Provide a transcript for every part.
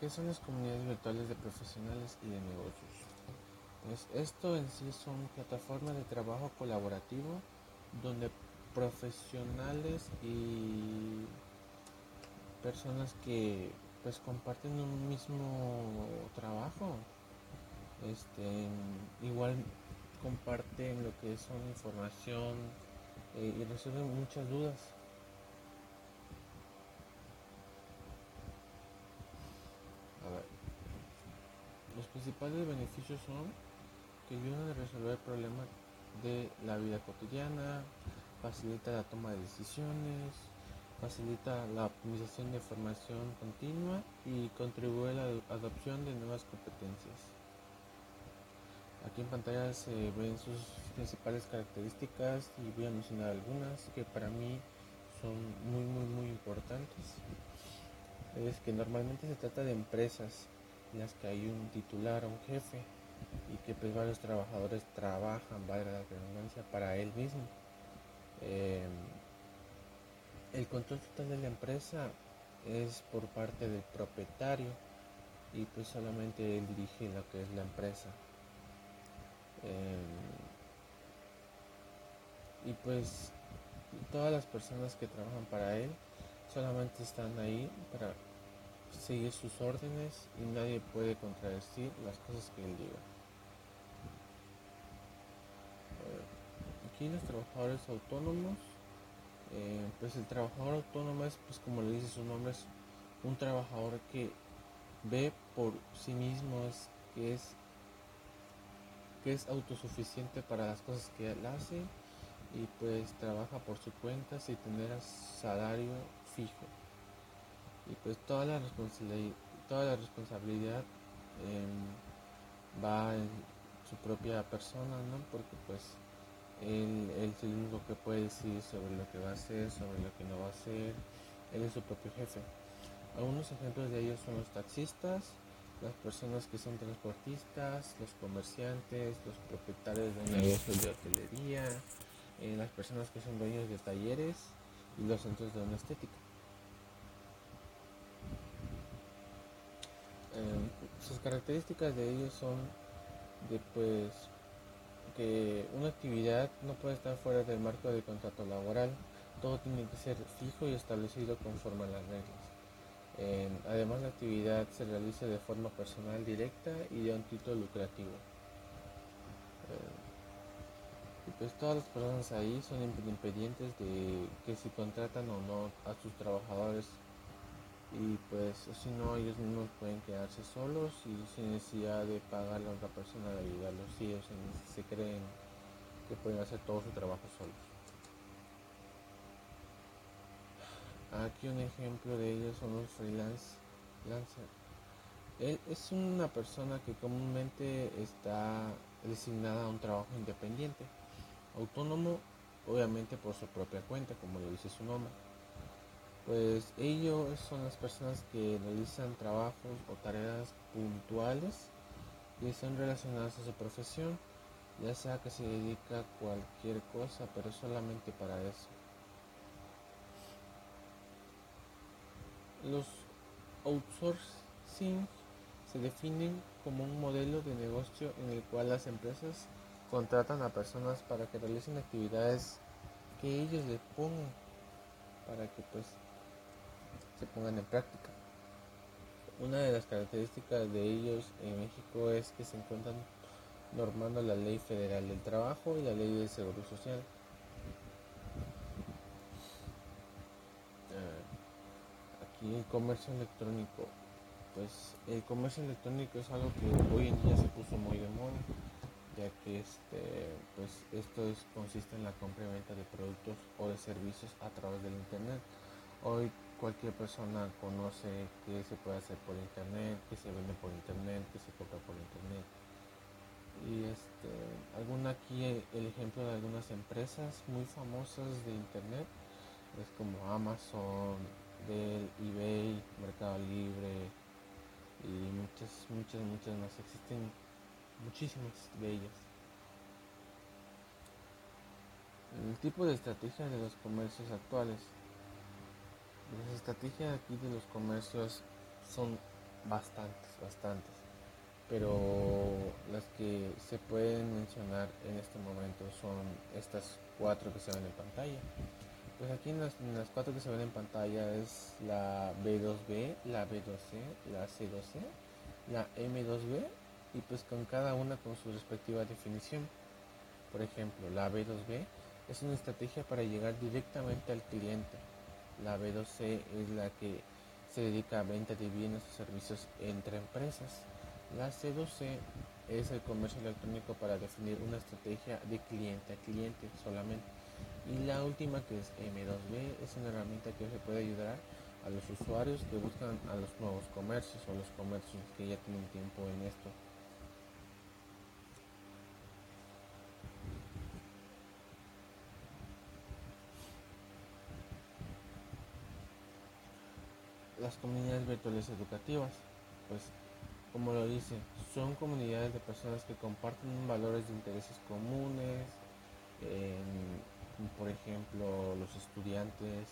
¿qué son las comunidades virtuales de profesionales y de negocios? Pues esto en sí son plataformas de trabajo colaborativo donde profesionales y personas que pues comparten un mismo trabajo este igual comparten lo que son información eh, y resuelven muchas dudas Los principales beneficios son que ayudan a resolver problemas de la vida cotidiana, facilita la toma de decisiones, facilita la optimización de información continua y contribuye a la adopción de nuevas competencias. Aquí en pantalla se ven sus principales características y voy a mencionar algunas que para mí son muy muy muy importantes. Es que normalmente se trata de empresas las que hay un titular, un jefe, y que pues varios trabajadores trabajan, valga la redundancia, para él mismo. Em, el control total de la empresa es por parte del propietario y pues solamente él dirige lo que es la empresa. Em, y pues todas las personas que trabajan para él solamente están ahí para seguir sus órdenes y nadie puede contradecir las cosas que él diga. Aquí los trabajadores autónomos, eh, pues el trabajador autónomo es, pues como le dice su nombre, es un trabajador que ve por sí mismo, que es que es autosuficiente para las cosas que él hace y pues trabaja por su cuenta sin tener salario fijo y pues toda la responsabilidad, toda la responsabilidad em, va en su propia persona, ¿no? Porque pues él, él, es el único que puede decir sobre lo que va a hacer, sobre lo que no va a hacer, él es su propio jefe. Algunos ejemplos de ellos son los taxistas, las personas que son transportistas, los comerciantes, los propietarios de negocios de hotelería, eh, las personas que son dueños de talleres y los centros de una estética. Sus características de ellos son de pues que una actividad no puede estar fuera del marco del contrato laboral, todo tiene que ser fijo y establecido conforme a las reglas. además la actividad se realiza de forma personal directa y de un título lucrativo. y pues todas las personas ahí son independientes de que si contratan o no a sus trabajadores y pues si no ellos mismos pueden quedarse solos y sin necesidad de pagarle a otra persona de ayudarlos si ellos se creen que pueden hacer todo su trabajo solos. Aquí un ejemplo de ellos son los freelance Él es una persona que comúnmente está designada a un trabajo independiente, autónomo, obviamente por su propia cuenta, como lo dice su nombre pues ellos son las personas que realizan trabajos o tareas puntuales y son relacionadas a su profesión, ya sea que se dedica a cualquier cosa, pero solamente para eso. Los outsourcing se definen como un modelo de negocio en el cual las empresas contratan a personas para que realicen actividades que ellos le pongan para que pues se pongan en práctica. Una de las características de ellos en México es que se encuentran normando la ley federal del trabajo y la ley del seguro social. Ah, aquí el comercio electrónico. Pues el comercio electrónico es algo que hoy en día se puso muy de moda, ya que este, pues esto es, consiste en la compra y venta de productos o de servicios a través del internet. Hoy cualquier persona conoce que se puede hacer por internet, que se vende por internet, que se compra por internet. Y este, alguna aquí el ejemplo de algunas empresas muy famosas de internet es como Amazon, Dell, eBay, Mercado Libre y muchas, muchas, muchas más. Existen muchísimas de ellas. El tipo de estrategia de los comercios actuales las estrategias aquí de los comercios son bastantes, bastantes. Pero las que se pueden mencionar en este momento son estas cuatro que se ven en pantalla. Pues aquí en las, cuatro que se ven en pantalla es la B2B, la B2C, la C2C, la M2B y pues con cada una con su respectiva definición. Por ejemplo, la B2B es una estrategia para llegar directamente al cliente. La B2C es la que se dedica a venta de bienes o servicios entre empresas. La C2C es el comercio electrónico para definir una estrategia de cliente a cliente solamente. Y la última que es M2B es una herramienta que se puede ayudar a los usuarios que buscan a los nuevos comercios o los comercios que ya tienen tiempo en esto. las comunidades virtuales educativas, pues como lo dice, son comunidades de personas que comparten valores de intereses comunes, por ejemplo los estudiantes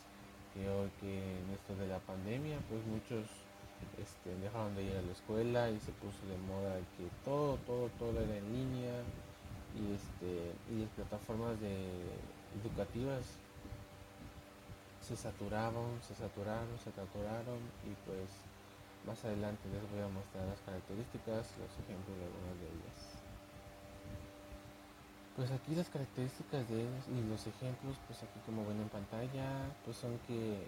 que hoy que en esto de la pandemia pues muchos este, dejaron de ir a la escuela y se puso de moda que todo, todo, todo era en línea y, este, y las plataformas de, educativas se saturaron, se saturaron, se saturaron y pues más adelante les voy a mostrar las características, los ejemplos de algunas de ellas. Pues aquí las características de ellos y los ejemplos, pues aquí como ven en pantalla, pues son que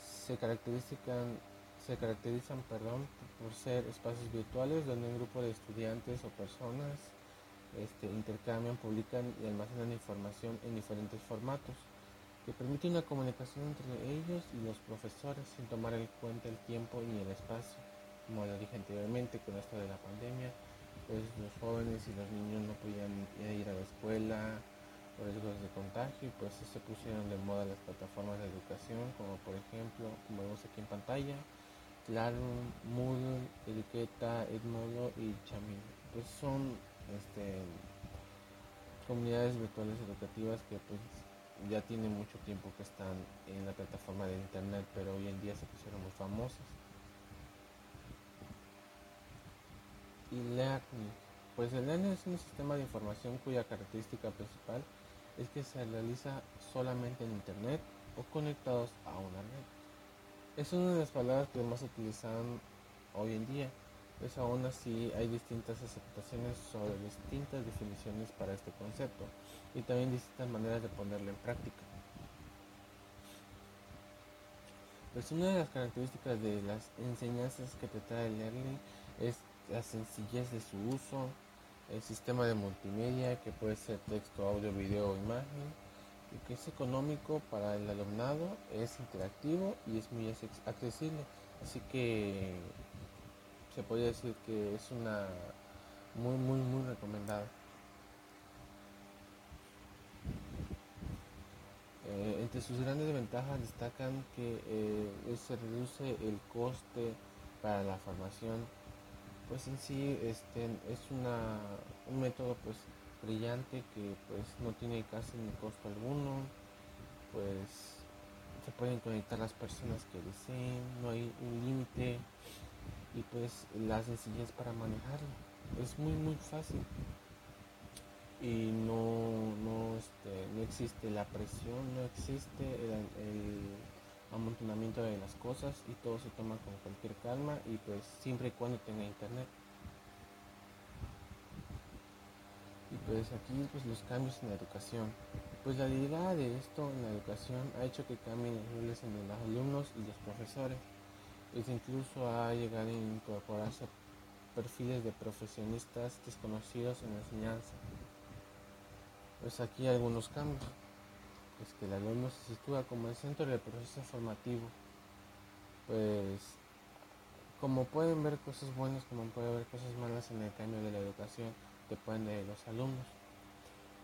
se caracterizan, se caracterizan perdón, por ser espacios virtuales donde un grupo de estudiantes o personas este, intercambian, publican y almacenan información en diferentes formatos que permite una comunicación entre ellos y los profesores sin tomar en cuenta el tiempo ni el espacio. Como lo dije anteriormente, con esto de la pandemia, pues los jóvenes y los niños no podían ir a la escuela por riesgos de contagio y pues se pusieron de moda las plataformas de educación, como por ejemplo, como vemos aquí en pantalla, Claro, Moodle, Eduqueta, Edmodo y Chamino. Pues son este, comunidades virtuales educativas que pues ya tiene mucho tiempo que están en la plataforma de internet, pero hoy en día se pusieron muy famosas. Y Learning. Pues el Learning es un sistema de información cuya característica principal es que se realiza solamente en internet o conectados a una red. Es una de las palabras que más utilizan hoy en día pues aún así hay distintas aceptaciones sobre distintas definiciones para este concepto y también distintas maneras de ponerlo en práctica. Pues una de las características de las enseñanzas que te trae el learning es la sencillez de su uso, el sistema de multimedia que puede ser texto, audio, video o imagen, y que es económico para el alumnado, es interactivo y es muy accesible. Así que se podría decir que es una muy muy muy recomendada. Eh, entre sus grandes ventajas destacan que eh, se reduce el coste para la formación, pues en sí este, es una, un método pues brillante que pues no tiene casi ni costo alguno, pues se pueden conectar las personas que deseen, no hay un límite y pues la sencillez para manejarlo. Es muy muy fácil y no, no, este, no existe la presión, no existe el, amontonamiento de las cosas y todo se toma con cualquier calma y pues siempre y cuando tenga internet. Y pues aquí pues los cambios en la educación. Pues la idea de esto en la educación ha hecho que cambien los roles en los alumnos y los profesores pues incluso ha llegado a incorporarse perfiles de profesionistas desconocidos en la enseñanza. Pues aquí hay algunos cambios. Es que el alumno se sitúa como el centro del proceso formativo. Pues como pueden ver cosas buenas, como pueden ver cosas malas en el cambio de la educación, depende de los alumnos.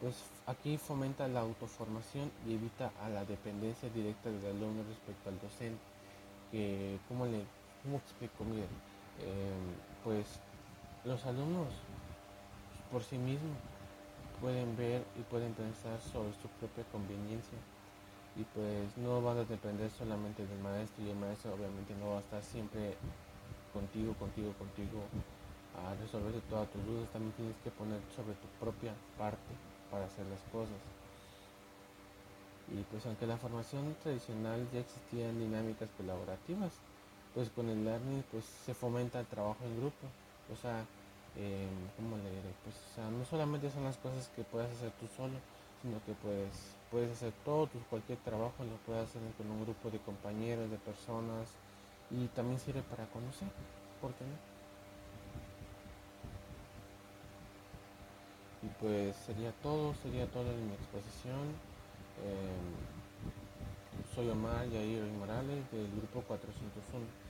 Pues aquí fomenta la autoformación y evita a la dependencia directa del alumno respecto al docente que, ¿cómo le cómo explico? Miren, em, pues los alumnos por sí mismos pueden ver y pueden pensar sobre su propia conveniencia y pues no van a depender solamente del maestro y el maestro obviamente no va a estar siempre contigo, contigo, contigo a resolver todas tus dudas, también tienes que poner sobre tu propia parte para hacer las cosas. Y pues aunque la formación tradicional ya existían dinámicas colaborativas, pues con el learning pues se fomenta el trabajo en grupo. O sea, eh, ¿cómo le diré? Pues o sea, no solamente son las cosas que puedes hacer tú solo, sino que puedes, puedes hacer todo, cualquier trabajo lo puedes hacer con un grupo de compañeros, de personas, y también sirve para conocer, ¿por qué no? Y pues sería todo, sería todo en mi exposición. Em, soy Omar Yair Morales del grupo 401.